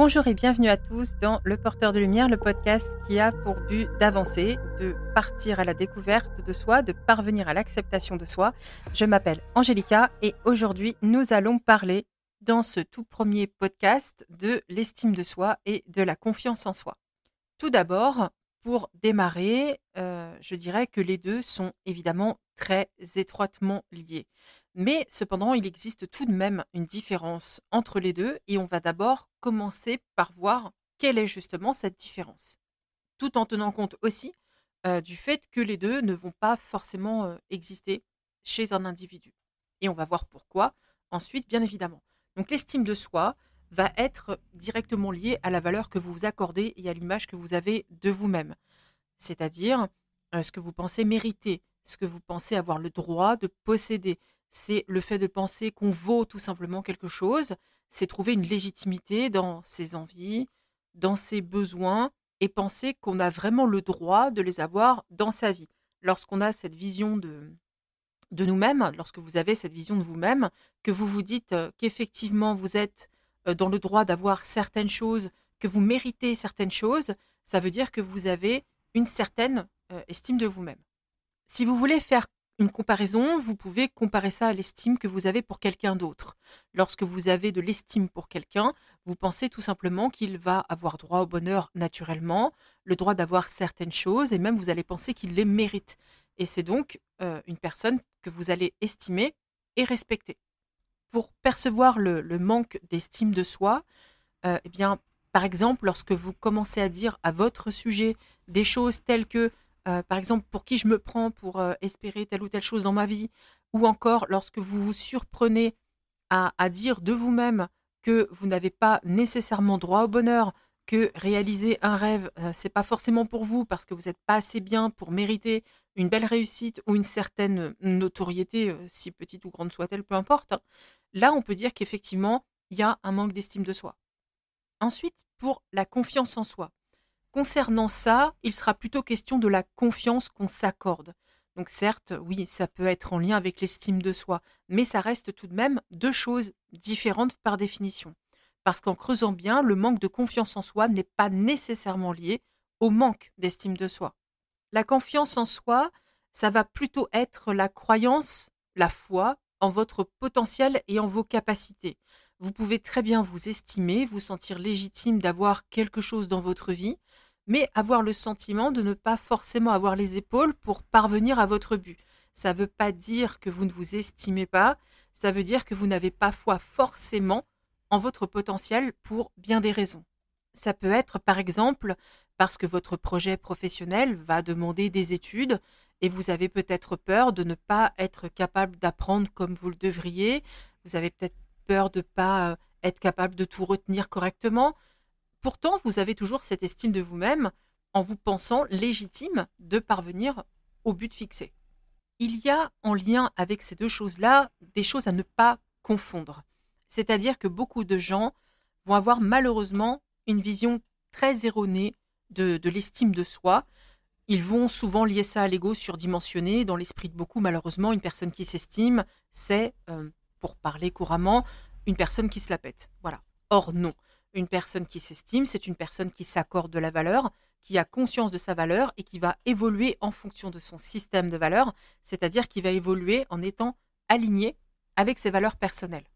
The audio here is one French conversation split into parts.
Bonjour et bienvenue à tous dans Le Porteur de Lumière, le podcast qui a pour but d'avancer, de partir à la découverte de soi, de parvenir à l'acceptation de soi. Je m'appelle Angélica et aujourd'hui nous allons parler dans ce tout premier podcast de l'estime de soi et de la confiance en soi. Tout d'abord, pour démarrer, euh, je dirais que les deux sont évidemment très étroitement liés. Mais cependant, il existe tout de même une différence entre les deux et on va d'abord commencer par voir quelle est justement cette différence. Tout en tenant compte aussi euh, du fait que les deux ne vont pas forcément euh, exister chez un individu. Et on va voir pourquoi ensuite, bien évidemment. Donc l'estime de soi va être directement liée à la valeur que vous vous accordez et à l'image que vous avez de vous-même. C'est-à-dire euh, ce que vous pensez mériter, ce que vous pensez avoir le droit de posséder, c'est le fait de penser qu'on vaut tout simplement quelque chose, c'est trouver une légitimité dans ses envies, dans ses besoins, et penser qu'on a vraiment le droit de les avoir dans sa vie. Lorsqu'on a cette vision de, de nous-mêmes, lorsque vous avez cette vision de vous-même, que vous vous dites euh, qu'effectivement vous êtes euh, dans le droit d'avoir certaines choses, que vous méritez certaines choses, ça veut dire que vous avez une certaine euh, estime de vous-même. Si vous voulez faire une comparaison, vous pouvez comparer ça à l'estime que vous avez pour quelqu'un d'autre. Lorsque vous avez de l'estime pour quelqu'un, vous pensez tout simplement qu'il va avoir droit au bonheur naturellement, le droit d'avoir certaines choses, et même vous allez penser qu'il les mérite. Et c'est donc euh, une personne que vous allez estimer et respecter. Pour percevoir le, manque d'estime de soi, euh, eh bien, par exemple, lorsque vous commencez à dire à votre sujet des choses telles que euh, par exemple, pour qui je me prends pour euh, espérer telle ou telle chose dans ma vie, ou encore lorsque vous vous surprenez à, dire de vous-même que vous n'avez pas nécessairement droit au bonheur, que réaliser un rêve, euh, c'est pas forcément pour vous parce que vous n'êtes pas assez bien pour mériter une belle réussite ou une certaine notoriété, si petite ou grande soit-elle, peu importe. Hein. Là, on peut dire qu'effectivement, il y a un manque d'estime de soi. Ensuite, pour la confiance en soi. Concernant ça, il sera plutôt question de la confiance qu'on s'accorde. Donc certes, oui, ça peut être en lien avec l'estime de soi, mais ça reste tout de même deux choses différentes par définition. Parce qu'en creusant bien, le manque de confiance en soi n'est pas nécessairement lié au manque d'estime de soi. La confiance en soi, ça va plutôt être la croyance, la foi en votre potentiel et en vos capacités. Vous pouvez très bien vous estimer, vous sentir légitime d'avoir quelque chose dans votre vie, mais avoir le sentiment de ne pas forcément avoir les épaules pour parvenir à votre but. Ça ne veut pas dire que vous ne vous estimez pas, ça veut dire que vous n'avez pas foi forcément en votre potentiel pour bien des raisons. Ça peut être par exemple parce que votre projet professionnel va demander des études et vous avez peut-être peur de ne pas être capable d'apprendre comme vous le devriez, vous avez peut-être peur de ne pas euh, être capable de tout retenir correctement. Pourtant, vous avez toujours cette estime de vous-même en vous pensant légitime de parvenir au but fixé. Il y a en lien avec ces deux choses-là des choses à ne pas confondre. C'est-à-dire que beaucoup de gens vont avoir malheureusement une vision très erronée de, l'estime de soi. Ils vont souvent lier ça à l'ego surdimensionné. Dans l'esprit de beaucoup, malheureusement, une personne qui s'estime, c'est euh, pour parler couramment, une personne qui se la pète. Voilà. Or, non. Une personne qui s'estime, c'est une personne qui s'accorde de la valeur, qui a conscience de sa valeur et qui va évoluer en fonction de son système de valeurs, c'est-à-dire qui va évoluer en étant aligné avec ses valeurs personnelles.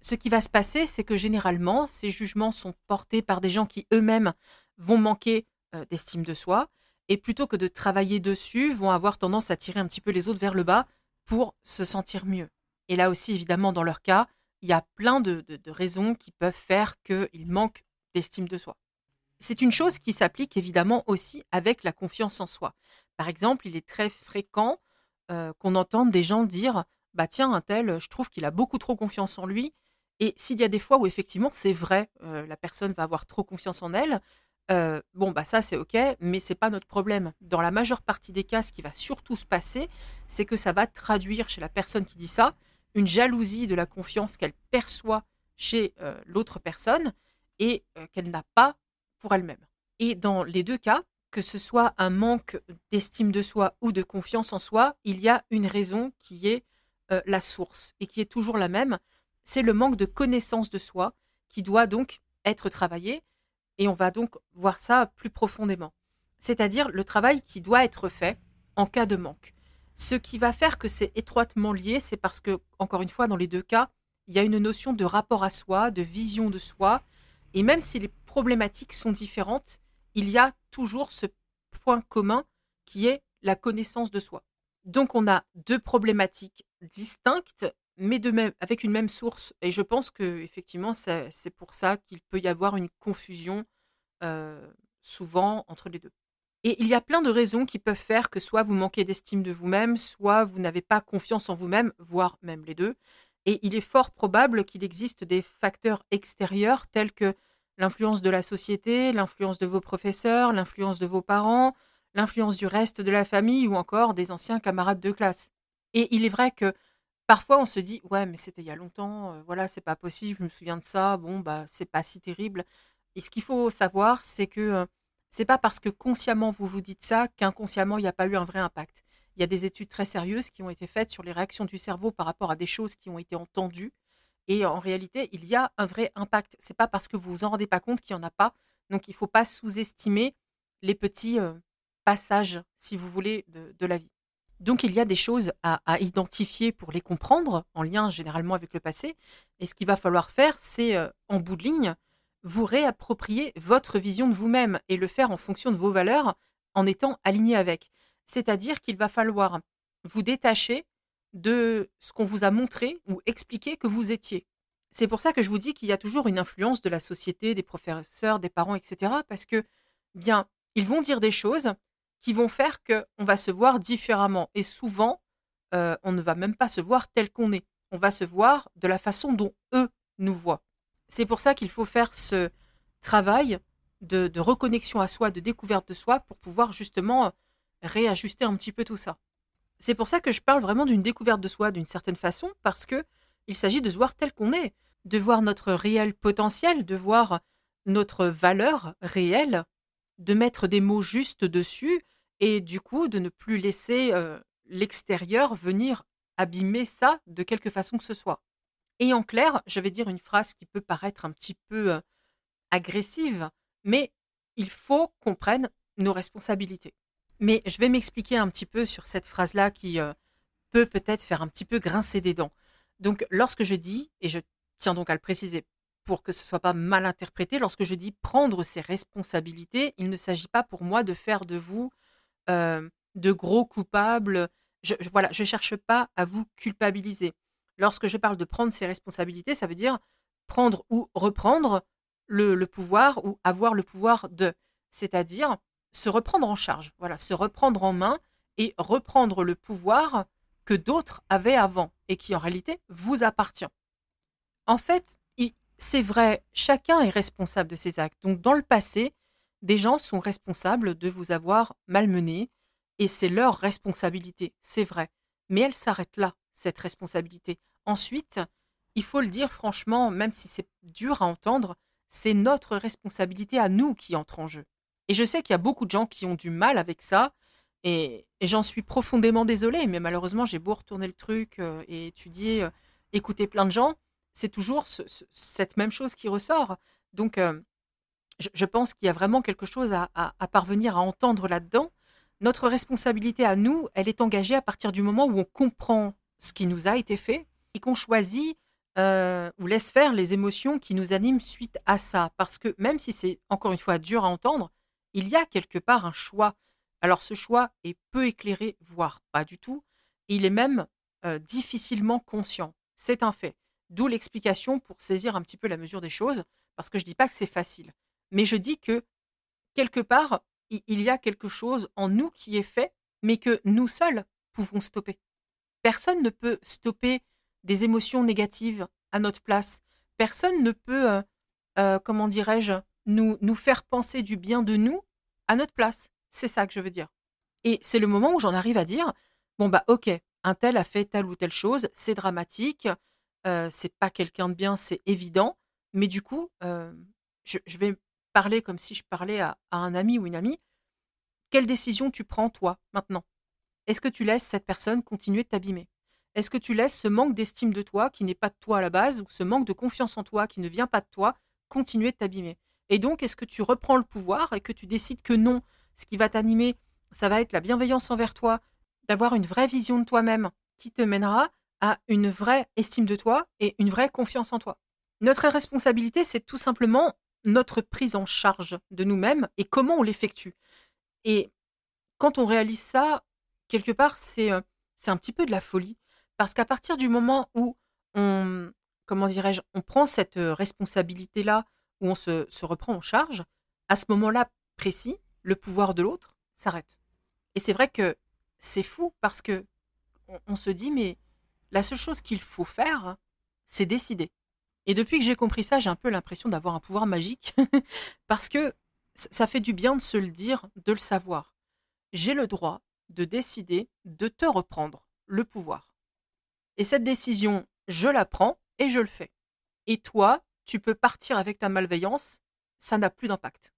Ce qui va se passer, c'est que généralement, ces jugements sont portés par des gens qui eux-mêmes vont manquer euh, d'estime de soi, et plutôt que de travailler dessus, vont avoir tendance à tirer un petit peu les autres vers le bas pour se sentir mieux. Et là aussi, évidemment, dans leur cas, il y a plein de, raisons qui peuvent faire qu'ils manquent d'estime de soi. C'est une chose qui s'applique évidemment aussi avec la confiance en soi. Par exemple, il est très fréquent euh, qu'on entende des gens dire Bah tiens, un tel, je trouve qu'il a beaucoup trop confiance en lui. Et s'il y a des fois où effectivement c'est vrai, euh, la personne va avoir trop confiance en elle, euh, bon bah ça c'est ok, mais c'est pas notre problème. Dans la majeure partie des cas, ce qui va surtout se passer, c'est que ça va traduire chez la personne qui dit ça une jalousie de la confiance qu'elle perçoit chez euh, l'autre personne et euh, qu'elle n'a pas pour elle-même. Et dans les deux cas, que ce soit un manque d'estime de soi ou de confiance en soi, il y a une raison qui est euh, la source et qui est toujours la même, c'est le manque de connaissance de soi qui doit donc être travaillé et on va donc voir ça plus profondément. C'est-à-dire le travail qui doit être fait en cas de manque. Ce qui va faire que c'est étroitement lié, c'est parce que, encore une fois, dans les deux cas, il y a une notion de rapport à soi, de vision de soi, et même si les problématiques sont différentes, il y a toujours ce point commun qui est la connaissance de soi. Donc on a deux problématiques distinctes, mais avec une même source. Et je pense que effectivement, c'est pour ça qu'il peut y avoir une confusion euh, souvent entre les deux. Et il y a plein de raisons qui peuvent faire que soit vous manquez d'estime de vous-même, soit vous n'avez pas confiance en vous-même, voire même les deux. Et il est fort probable qu'il existe des facteurs extérieurs tels que l'influence de la société, l'influence de vos professeurs, l'influence de vos parents, l'influence du reste de la famille ou encore des anciens camarades de classe. Et il est vrai que parfois on se dit ouais mais c'était il y a longtemps, euh, voilà c'est pas possible, je me souviens de ça, bon bah c'est pas si terrible. Et ce qu'il faut savoir c'est que euh, c'est pas parce que consciemment vous vous dites ça qu'inconsciemment il n'y a pas eu un vrai impact. Il y a des études très sérieuses qui ont été faites sur les réactions du cerveau par rapport à des choses qui ont été entendues. Et en réalité, il y a un vrai impact. C'est pas parce que vous vous en rendez pas compte qu'il n'y en a pas. Donc il ne faut pas sous-estimer les petits euh, passages, si vous voulez, de, la vie. Donc il y a des choses à, identifier pour les comprendre, en lien généralement avec le passé. Et ce qu'il va falloir faire, c'est, euh, en bout de ligne, vous réapproprier votre vision de vous-même et le faire en fonction de vos valeurs, en étant aligné avec. C'est-à-dire qu'il va falloir vous détacher de ce qu'on vous a montré ou expliqué que vous étiez. C'est pour ça que je vous dis qu'il y a toujours une influence de la société, des professeurs, des parents, etc. Parce que, bien, ils vont dire des choses qui vont faire qu'on va se voir différemment. Et souvent, euh, on ne va même pas se voir tel qu'on est. On va se voir de la façon dont eux nous voient. C'est pour ça qu'il faut faire ce travail de, reconnexion à soi, de découverte de soi, pour pouvoir justement euh, réajuster un petit peu tout ça. C'est pour ça que je parle vraiment d'une découverte de soi d'une certaine façon, parce que il s'agit de se voir tel qu'on est, de voir notre réel potentiel, de voir notre valeur réelle, de mettre des mots justes dessus, et du coup de ne plus laisser euh, l'extérieur venir abîmer ça de quelque façon que ce soit. Et en clair, je vais dire une phrase qui peut paraître un petit peu agressive, mais il faut qu'on prenne nos responsabilités. Mais je vais m'expliquer un petit peu sur cette phrase-là qui peut peut-être faire un petit peu grincer des dents. Donc, lorsque je dis, et je tiens donc à le préciser pour que ce soit pas mal interprété, lorsque je dis prendre ses responsabilités, il ne s'agit pas pour moi de faire de vous de gros coupables. Je, je, voilà, cherche pas à vous culpabiliser. Lorsque je parle de prendre ses responsabilités, ça veut dire prendre ou reprendre le, pouvoir ou avoir le pouvoir de. C'est-à-dire se reprendre en charge, voilà, se reprendre en main et reprendre le pouvoir que d'autres avaient avant et qui en réalité vous appartient. En fait, c'est vrai, chacun est responsable de ses actes. Donc dans le passé, des gens sont responsables de vous avoir malmené et c'est leur responsabilité, c'est vrai. Mais elle s'arrête là, cette responsabilité. Ensuite, il faut le dire franchement, même si c'est dur à entendre, c'est notre responsabilité à nous qui entre en jeu. Et je sais qu'il y a beaucoup de gens qui ont du mal avec ça, et, j'en suis profondément désolée, mais malheureusement, j'ai beau retourner le truc euh, et étudier, euh, écouter plein de gens, c'est toujours cette même chose qui ressort. Donc, euh, je, pense qu'il y a vraiment quelque chose à, à parvenir à entendre là-dedans. Notre responsabilité à nous, elle est engagée à partir du moment où on comprend ce qui nous a été fait, et qu'on choisit euh, ou laisse faire les émotions qui nous animent suite à ça. Parce que même si c'est encore une fois dur à entendre, il y a quelque part un choix. Alors ce choix est peu éclairé, voire pas du tout. Il est même euh, difficilement conscient. C'est un fait. D'où l'explication pour saisir un petit peu la mesure des choses, parce que je ne dis pas que c'est facile. Mais je dis que quelque part, il y a quelque chose en nous qui est fait, mais que nous seuls pouvons stopper. Personne ne peut stopper des émotions négatives à notre place. Personne ne peut, euh, euh, comment dirais-je, nous, faire penser du bien de nous à notre place. C'est ça que je veux dire. Et c'est le moment où j'en arrive à dire, bon bah ok, un tel a fait telle ou telle chose, c'est dramatique, euh, c'est pas quelqu'un de bien, c'est évident, mais du coup, je, vais parler comme si je parlais à un ami ou une amie. Quelle décision tu prends toi maintenant? Est-ce que tu laisses cette personne continuer de t'abîmer? Est-ce que tu laisses ce manque d'estime de toi, qui n'est pas de toi à la base, ou ce manque de confiance en toi, qui ne vient pas de toi, continuer de t'abîmer? Et donc, est-ce que tu reprends le pouvoir et que tu décides que non, ce qui va t'animer, ça va être la bienveillance envers toi, d'avoir une vraie vision de toi-même qui te mènera à une vraie estime de toi et une vraie confiance en toi? Notre responsabilité, c'est tout simplement notre prise en charge de nous-mêmes et comment on l'effectue. Et quand on réalise ça, quelque part, c'est euh, un petit peu de la folie. Parce qu'à partir du moment où on, comment dirais-je, on prend cette euh, responsabilité-là, où on se, reprend en charge, à ce moment-là précis, le pouvoir de l'autre s'arrête. Et c'est vrai que c'est fou parce que on, se dit, mais la seule chose qu'il faut faire, c'est décider. Et depuis que j'ai compris ça, j'ai un peu l'impression d'avoir un pouvoir magique parce que ça fait du bien de se le dire, de le savoir. J'ai le droit de décider de te reprendre le pouvoir. Et cette décision, je la prends et je le fais. Et toi, tu peux partir avec ta malveillance, ça n'a plus d'impact.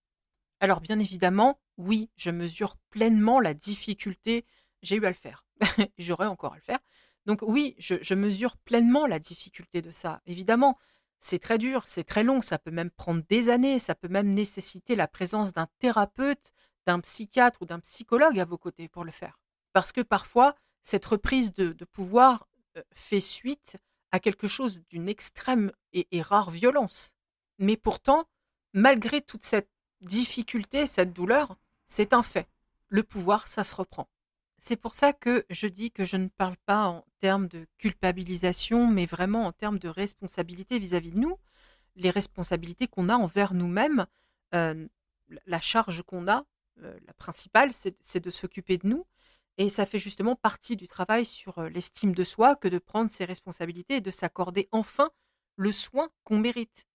Alors bien évidemment, oui, je mesure pleinement la difficulté, j'ai eu à le faire, j'aurais encore à le faire. Donc oui, je, mesure pleinement la difficulté de ça. Évidemment, c'est très dur, c'est très long, ça peut même prendre des années, ça peut même nécessiter la présence d'un thérapeute, d'un psychiatre ou d'un psychologue à vos côtés pour le faire. Parce que parfois, cette reprise de, pouvoir fait suite à quelque chose d'une extrême et, et rare violence. Mais pourtant, malgré toute cette difficulté, cette douleur, c'est un fait. Le pouvoir, ça se reprend. C'est pour ça que je dis que je ne parle pas en termes de culpabilisation, mais vraiment en termes de responsabilité vis-à-vis de nous, les responsabilités qu'on a envers nous-mêmes, euh, la charge qu'on a, euh, la principale, c'est de s'occuper de nous. Et ça fait justement partie du travail sur l'estime de soi que de prendre ses responsabilités et de s'accorder enfin le soin qu'on mérite.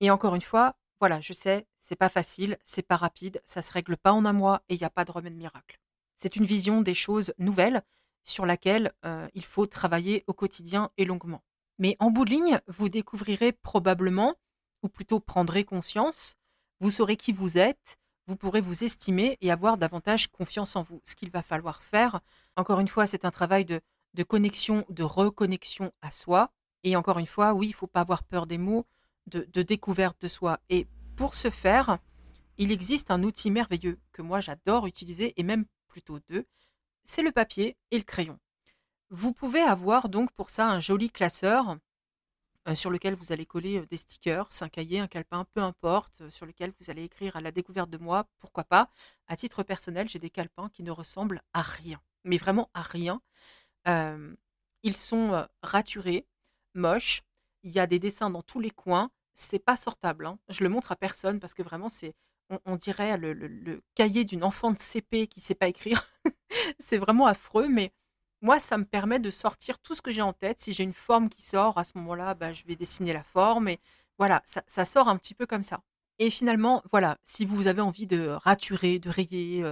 Et encore une fois, voilà, je sais, c'est pas facile, c'est pas rapide, ça se règle pas en un mois et il n'y a pas de remède miracle. C'est une vision des choses nouvelles sur laquelle il faut travailler au quotidien et longuement. Mais en bout de ligne, vous découvrirez probablement, ou plutôt prendrez conscience, vous saurez qui vous êtes, vous pourrez vous estimer et avoir davantage confiance en vous. Ce qu'il va falloir faire, encore une fois, c'est un travail de, connexion, de reconnexion à soi. Et encore une fois, oui, il ne faut pas avoir peur des mots, de découverte de soi. Et pour ce faire, il existe un outil merveilleux que moi j'adore utiliser et même plutôt deux, c'est le papier et le crayon. Vous pouvez avoir donc pour ça un joli classeur euh, sur lequel vous allez coller euh, des stickers, un cahier, un calepin, peu importe, euh, sur lequel vous allez écrire à la découverte de moi, pourquoi pas. À titre personnel, j'ai des calepins qui ne ressemblent à rien, mais vraiment à rien. ils sont raturés, moches, il y a des dessins dans tous les coins, c'est pas sortable. Hein. Je le montre à personne parce que vraiment, c'est, on, dirait le, cahier d'une enfant de CP qui sait pas écrire. c'est vraiment affreux, mais moi, ça me permet de sortir tout ce que j'ai en tête. Si j'ai une forme qui sort, à ce moment-là, bah, je vais dessiner la forme. Et voilà, ça, sort un petit peu comme ça. Et finalement, voilà, si vous avez envie de raturer, de rayer,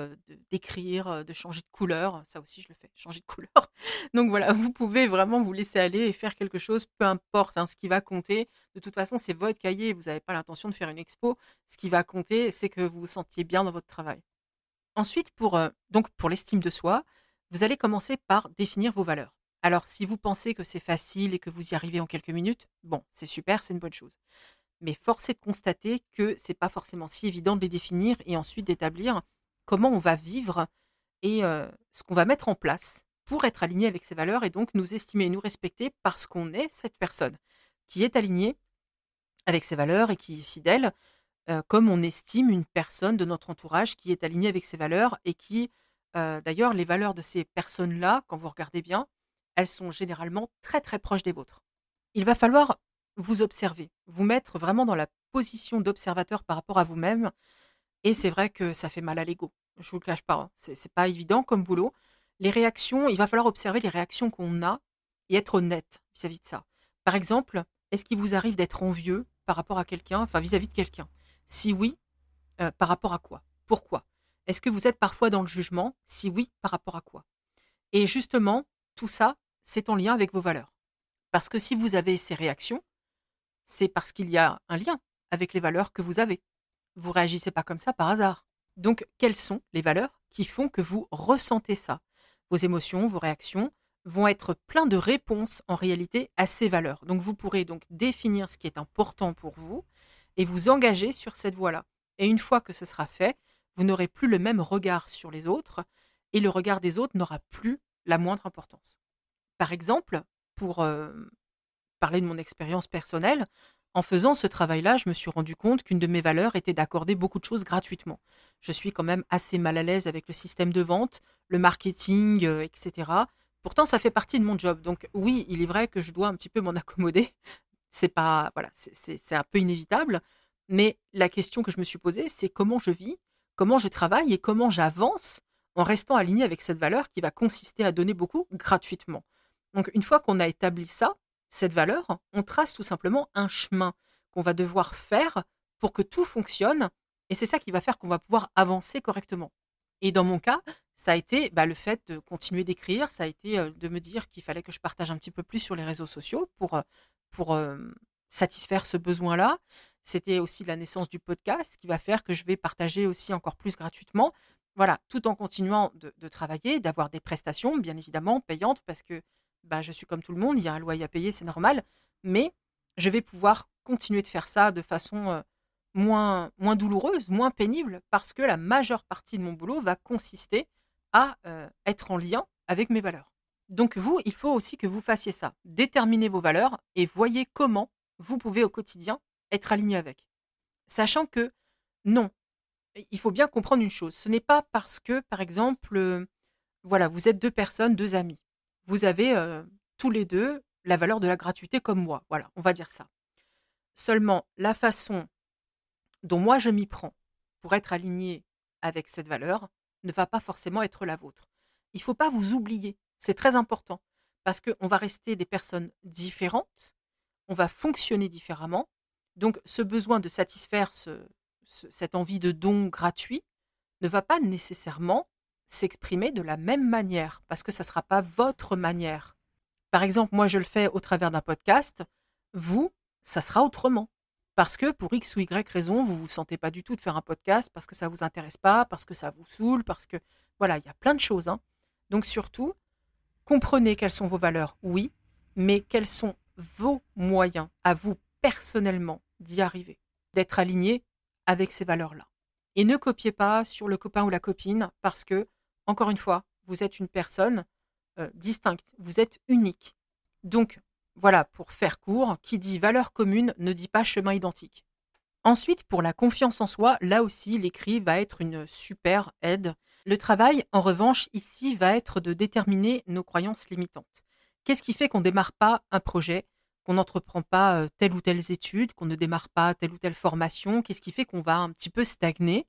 d'écrire, de changer de couleur, ça aussi je le fais, changer de couleur. Donc voilà, vous pouvez vraiment vous laisser aller et faire quelque chose, peu importe hein, ce qui va compter. De toute façon, c'est votre cahier, vous n'avez pas l'intention de faire une expo. Ce qui va compter, c'est que vous vous sentiez bien dans votre travail. Ensuite, pour, donc pour l'estime de soi, vous allez commencer par définir vos valeurs. Alors, si vous pensez que c'est facile et que vous y arrivez en quelques minutes, bon, c'est super, c'est une bonne chose. Mais force est de constater que c'est pas forcément si évident de les définir et ensuite d'établir comment on va vivre et euh, ce qu'on va mettre en place pour être aligné avec ces valeurs et donc nous estimer et nous respecter parce qu'on est cette personne qui est alignée avec ses valeurs et qui est fidèle, euh, comme on estime une personne de notre entourage qui est alignée avec ses valeurs et qui, d'ailleurs, les valeurs de ces personnes-là, quand vous regardez bien, elles sont généralement très très proches des vôtres. Il va falloir vous observer, vous mettre vraiment dans la position d'observateur par rapport à vous-même. Et c'est vrai que ça fait mal à l'ego. Je vous le cache pas. Hein. C'est pas évident comme boulot. Les réactions, il va falloir observer les réactions qu'on a et être honnête vis-à-vis de ça. Par exemple, est-ce qu'il vous arrive d'être envieux par rapport à quelqu'un, enfin vis-à-vis de quelqu'un? Si oui, par rapport à quoi? Pourquoi? Est-ce que vous êtes parfois dans le jugement? Si oui, par rapport à quoi? Et justement, tout ça, c'est en lien avec vos valeurs. Parce que si vous avez ces réactions, c'est parce qu'il y a un lien avec les valeurs que vous avez. Vous réagissez pas comme ça par hasard. Donc, quelles sont les valeurs qui font que vous ressentez ça? Vos émotions, vos réactions vont être plein de réponses en réalité à ces valeurs. Donc, vous pourrez donc définir ce qui est important pour vous et vous engager sur cette voie-là. Et une fois que ce sera fait, vous n'aurez plus le même regard sur les autres et le regard des autres n'aura plus la moindre importance. Par exemple, pour euh, parler de mon expérience personnelle, en faisant ce travail-là, je me suis rendu compte qu'une de mes valeurs était d'accorder beaucoup de choses gratuitement. Je suis quand même assez mal à l'aise avec le système de vente, le marketing, euh, etc. Pourtant, ça fait partie de mon job. Donc oui, il est vrai que je dois un petit peu m'en accommoder. C'est pas voilà, c'est un peu inévitable. Mais la question que je me suis posée, c'est comment je vis, comment je travaille et comment j'avance en restant aligné avec cette valeur qui va consister à donner beaucoup gratuitement. Donc une fois qu'on a établi ça, cette valeur, on trace tout simplement un chemin qu'on va devoir faire pour que tout fonctionne. Et c'est ça qui va faire qu'on va pouvoir avancer correctement. Et dans mon cas, ça a été bah, le fait de continuer d'écrire, ça a été euh, de me dire qu'il fallait que je partage un petit peu plus sur les réseaux sociaux pour, euh, euh, satisfaire ce besoin-là. C'était aussi la naissance du podcast qui va faire que je vais partager aussi encore plus gratuitement. Voilà, tout en continuant de, travailler, d'avoir des prestations, bien évidemment, payantes, parce que bah, je suis comme tout le monde, il y a un loyer à payer, c'est normal, mais je vais pouvoir continuer de faire ça de façon euh, moins, moins douloureuse, moins pénible, parce que la majeure partie de mon boulot va consister à euh, être en lien avec mes valeurs. Donc vous, il faut aussi que vous fassiez ça. Déterminez vos valeurs et voyez comment vous pouvez au quotidien être aligné avec. Sachant que non, il faut bien comprendre une chose. Ce n'est pas parce que, par exemple, euh, voilà, vous êtes deux personnes, deux amis vous avez tous les deux la valeur de la gratuité comme moi. Voilà, on va dire ça. Seulement, la façon dont moi je m'y prends pour être aligné avec cette valeur ne va pas forcément être la vôtre. Il ne faut pas vous oublier. C'est très important parce qu'on va rester des personnes différentes, on va fonctionner différemment. Donc, ce besoin de satisfaire cette envie de don gratuit ne va pas nécessairement s'exprimer de la même manière, parce que ça ne sera pas votre manière. Par exemple, moi, je le fais au travers d'un podcast. Vous, ça sera autrement. Parce que pour X ou Y raison, vous ne vous sentez pas du tout de faire un podcast, parce que ça ne vous intéresse pas, parce que ça vous saoule, parce que... Voilà, il y a plein de choses. Hein. Donc surtout, comprenez quelles sont vos valeurs, oui, mais quels sont vos moyens à vous personnellement d'y arriver, d'être aligné avec ces valeurs-là. Et ne copiez pas sur le copain ou la copine parce que encore une fois, vous êtes une personne euh, distincte, vous êtes unique. Donc, voilà, pour faire court, qui dit valeur commune ne dit pas chemin identique. Ensuite, pour la confiance en soi, là aussi, l'écrit va être une super aide. Le travail, en revanche, ici, va être de déterminer nos croyances limitantes. Qu'est-ce qui fait qu'on ne démarre pas un projet, qu'on n'entreprend pas telle ou telle étude, qu'on ne démarre pas telle ou telle formation Qu'est-ce qui fait qu'on va un petit peu stagner?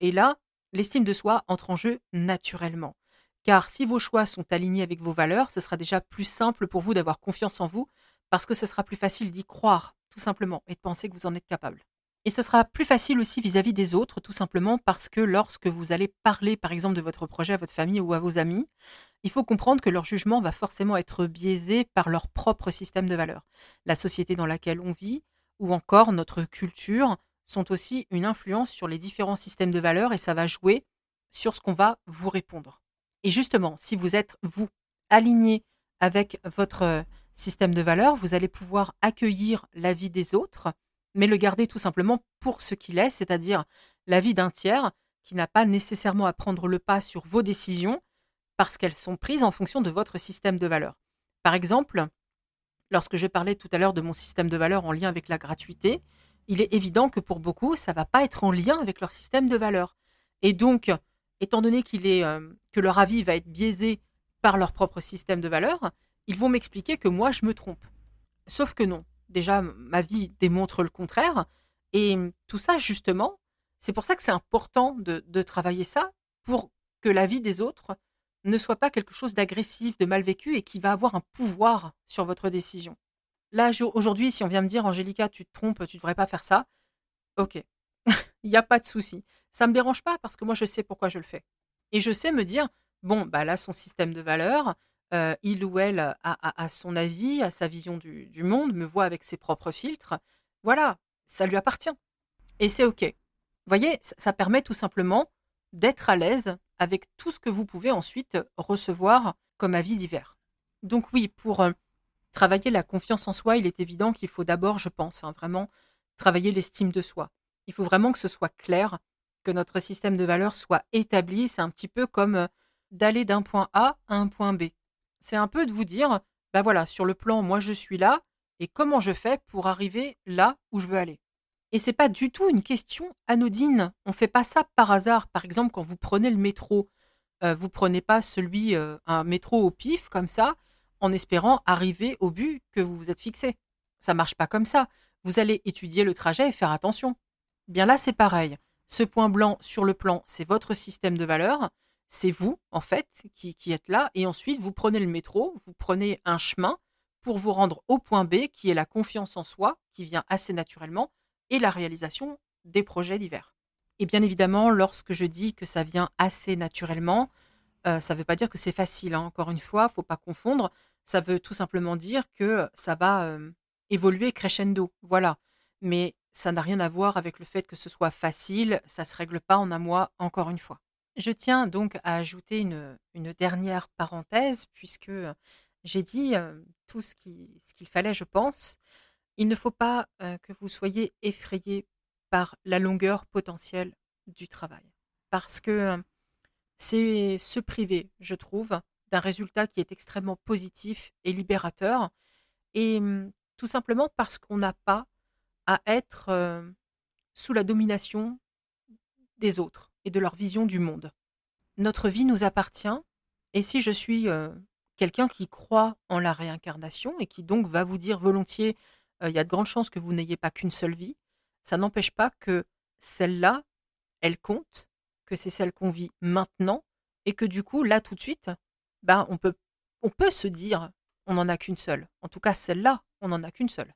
Et là, l'estime de soi entre en jeu naturellement. Car si vos choix sont alignés avec vos valeurs, ce sera déjà plus simple pour vous d'avoir confiance en vous, parce que ce sera plus facile d'y croire, tout simplement, et de penser que vous en êtes capable. Et ce sera plus facile aussi vis-à-vis des autres, tout simplement parce que lorsque vous allez parler, par exemple, de votre projet à votre famille ou à vos amis, il faut comprendre que leur jugement va forcément être biaisé par leur propre système de valeurs. La société dans laquelle on vit, ou encore notre culture, sont aussi une influence sur les différents systèmes de valeurs et ça va jouer sur ce qu'on va vous répondre. Et justement, si vous êtes, vous, aligné avec votre euh, système de valeurs, vous allez pouvoir accueillir la vie des autres, mais le garder tout simplement pour ce qu'il est, c'est-à-dire la vie d'un tiers qui n'a pas nécessairement à prendre le pas sur vos décisions parce qu'elles sont prises en fonction de votre système de valeurs. Par exemple, lorsque je parlais tout à l'heure de mon système de valeurs en lien avec la gratuité, il est évident que pour beaucoup, ça va pas être en lien avec leur système de valeurs. Et donc, étant donné qu'il est, euh, que leur avis va être biaisé par leur propre système de valeurs, ils vont m'expliquer que moi, je me trompe. Sauf que non. Déjà, ma vie démontre le contraire. Et tout ça, justement, c'est pour ça que c'est important de, travailler ça pour que la vie des autres ne soit pas quelque chose d'agressif, de mal vécu et qui va avoir un pouvoir sur votre décision. Là, aujourd'hui, si on vient me dire, Angélica, tu te trompes, tu ne devrais pas faire ça, ok, il n'y a pas de souci. Ça ne me dérange pas parce que moi, je sais pourquoi je le fais. Et je sais me dire, bon, bah là, son système de valeurs, euh, il ou elle a, son avis, a sa vision du, monde, me voit avec ses propres filtres. Voilà, ça lui appartient. Et c'est OK. Vous voyez, ça, permet tout simplement d'être à l'aise avec tout ce que vous pouvez ensuite recevoir comme avis divers. Donc oui, pour euh, travailler la confiance en soi, il est évident qu'il faut d'abord, je pense, hein, vraiment travailler l'estime de soi. Il faut vraiment que ce soit clair, que notre système de valeurs soit établi. C'est un petit peu comme euh, d'aller d'un point A à un point B. C'est un peu de vous dire, ben voilà, sur le plan, moi je suis là, et comment je fais pour arriver là où je veux aller. Et c'est pas du tout une question anodine. On fait pas ça par hasard. Par exemple, quand vous prenez le métro, euh, vous prenez pas celui euh, un métro au pif comme ça, en espérant arriver au but que vous vous êtes fixé. Ça marche pas comme ça. Vous allez étudier le trajet et faire attention. Bien là, c'est pareil. Ce point blanc sur le plan, c'est votre système de valeurs. C'est vous, en fait, qui, êtes là. Et ensuite, vous prenez le métro, vous prenez un chemin pour vous rendre au point B, qui est la confiance en soi, qui vient assez naturellement, et la réalisation des projets divers. Et bien évidemment, lorsque je dis que ça vient assez naturellement, euh, ça ne veut pas dire que c'est facile. Hein. Encore une fois, faut pas confondre. Ça veut tout simplement dire que ça va euh, évoluer crescendo. Voilà. Mais ça n'a rien à voir avec le fait que ce soit facile. Ça se règle pas en un mois, encore une fois. Je tiens donc à ajouter une, dernière parenthèse, puisque j'ai dit tout ce qu'il fallait, je pense. Il ne faut pas que vous soyez effrayé par la longueur potentielle du travail. Parce que c'est se priver, je trouve, d'un résultat qui est extrêmement positif et libérateur. Et tout simplement parce qu'on n'a pas à être sous la domination des autres et de leur vision du monde. Notre vie nous appartient. Et si je suis quelqu'un qui croit en la réincarnation et qui donc va vous dire volontiers, il y a de grandes chances que vous n'ayez pas qu'une seule vie, ça n'empêche pas que celle-là, elle compte, que c'est celle qu'on vit maintenant, et que du coup, là, tout de suite, ben, on, peut, on peut se dire, on n'en a qu'une seule. En tout cas, celle-là, on n'en a qu'une seule.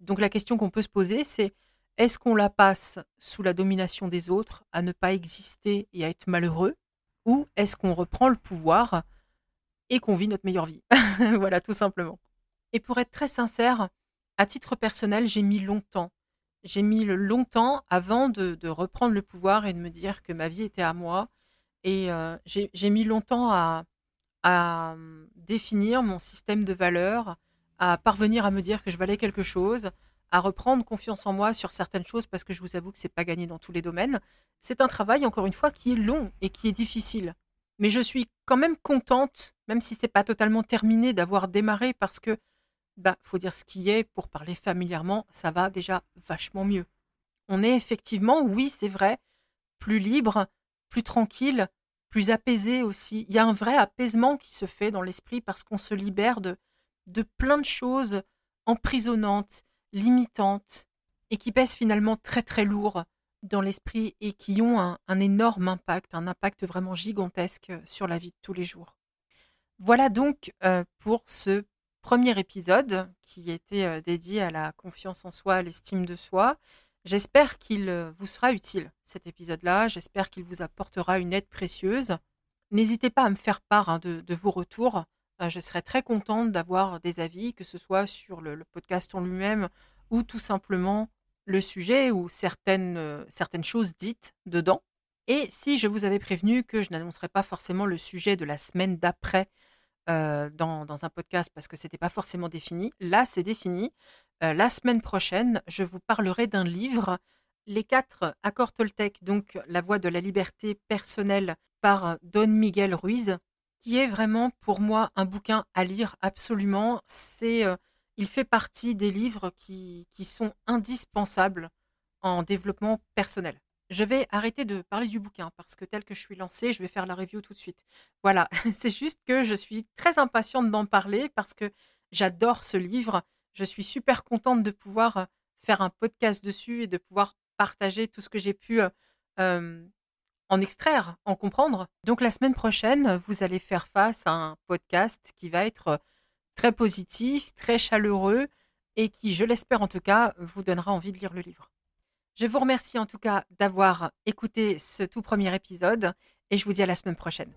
Donc la question qu'on peut se poser, c'est est-ce qu'on la passe sous la domination des autres, à ne pas exister et à être malheureux, ou est-ce qu'on reprend le pouvoir et qu'on vit notre meilleure vie? voilà, tout simplement. Et pour être très sincère, à titre personnel, j'ai mis longtemps. J'ai mis longtemps avant de, reprendre le pouvoir et de me dire que ma vie était à moi. Et euh, j'ai mis longtemps à, hum, définir mon système de valeurs, à parvenir à me dire que je valais quelque chose, à reprendre confiance en moi sur certaines choses parce que je vous avoue que c'est pas gagné dans tous les domaines. C'est un travail, encore une fois, qui est long et qui est difficile. Mais je suis quand même contente, même si c'est pas totalement terminé, d'avoir démarré parce que, bah, faut dire ce qui est, pour parler familièrement, ça va déjà vachement mieux. On est effectivement, oui, c'est vrai, plus libre, plus tranquille, plus apaisé aussi. Il y a un vrai apaisement qui se fait dans l'esprit parce qu'on se libère de, de plein de choses emprisonnantes, limitantes, et qui pèsent finalement très très lourd dans l'esprit et qui ont un, énorme impact, un impact vraiment gigantesque euh, sur la vie de tous les jours. Voilà donc euh, pour ce premier épisode qui était euh, dédié à la confiance en soi, à l'estime de soi. J'espère qu'il vous sera utile, cet épisode-là. J'espère qu'il vous apportera une aide précieuse. N'hésitez pas à me faire part hein, de, vos retours. Je serais très contente d'avoir des avis, que ce soit sur le podcast en lui-même ou tout simplement le sujet ou certaines, euh, certaines choses dites dedans. Et si je vous avais prévenu que je n'annoncerais pas forcément le sujet de la semaine d'après euh, dans, un podcast parce que ce n'était pas forcément défini, là c'est défini. Euh, la semaine prochaine, je vous parlerai d'un livre, Les quatre accords Toltec, donc La voie de la liberté personnelle par Don Miguel Ruiz, qui est vraiment pour moi un bouquin à lire absolument. C'est il fait partie des livres qui, sont indispensables en développement personnel. Je vais arrêter de parler du bouquin parce que tel que je suis lancée, je vais faire la review tout de suite. Voilà, c'est juste que je suis très impatiente d'en parler parce que j'adore ce livre. Je suis super contente de pouvoir faire un podcast dessus et de pouvoir partager tout ce que j'ai pu euh, euh, en extraire, en comprendre. Donc la semaine prochaine, vous allez faire face à un podcast qui va être très positif, très chaleureux et qui, je l'espère en tout cas, vous donnera envie de lire le livre. Je vous remercie en tout cas d'avoir écouté ce tout premier épisode et je vous dis à la semaine prochaine.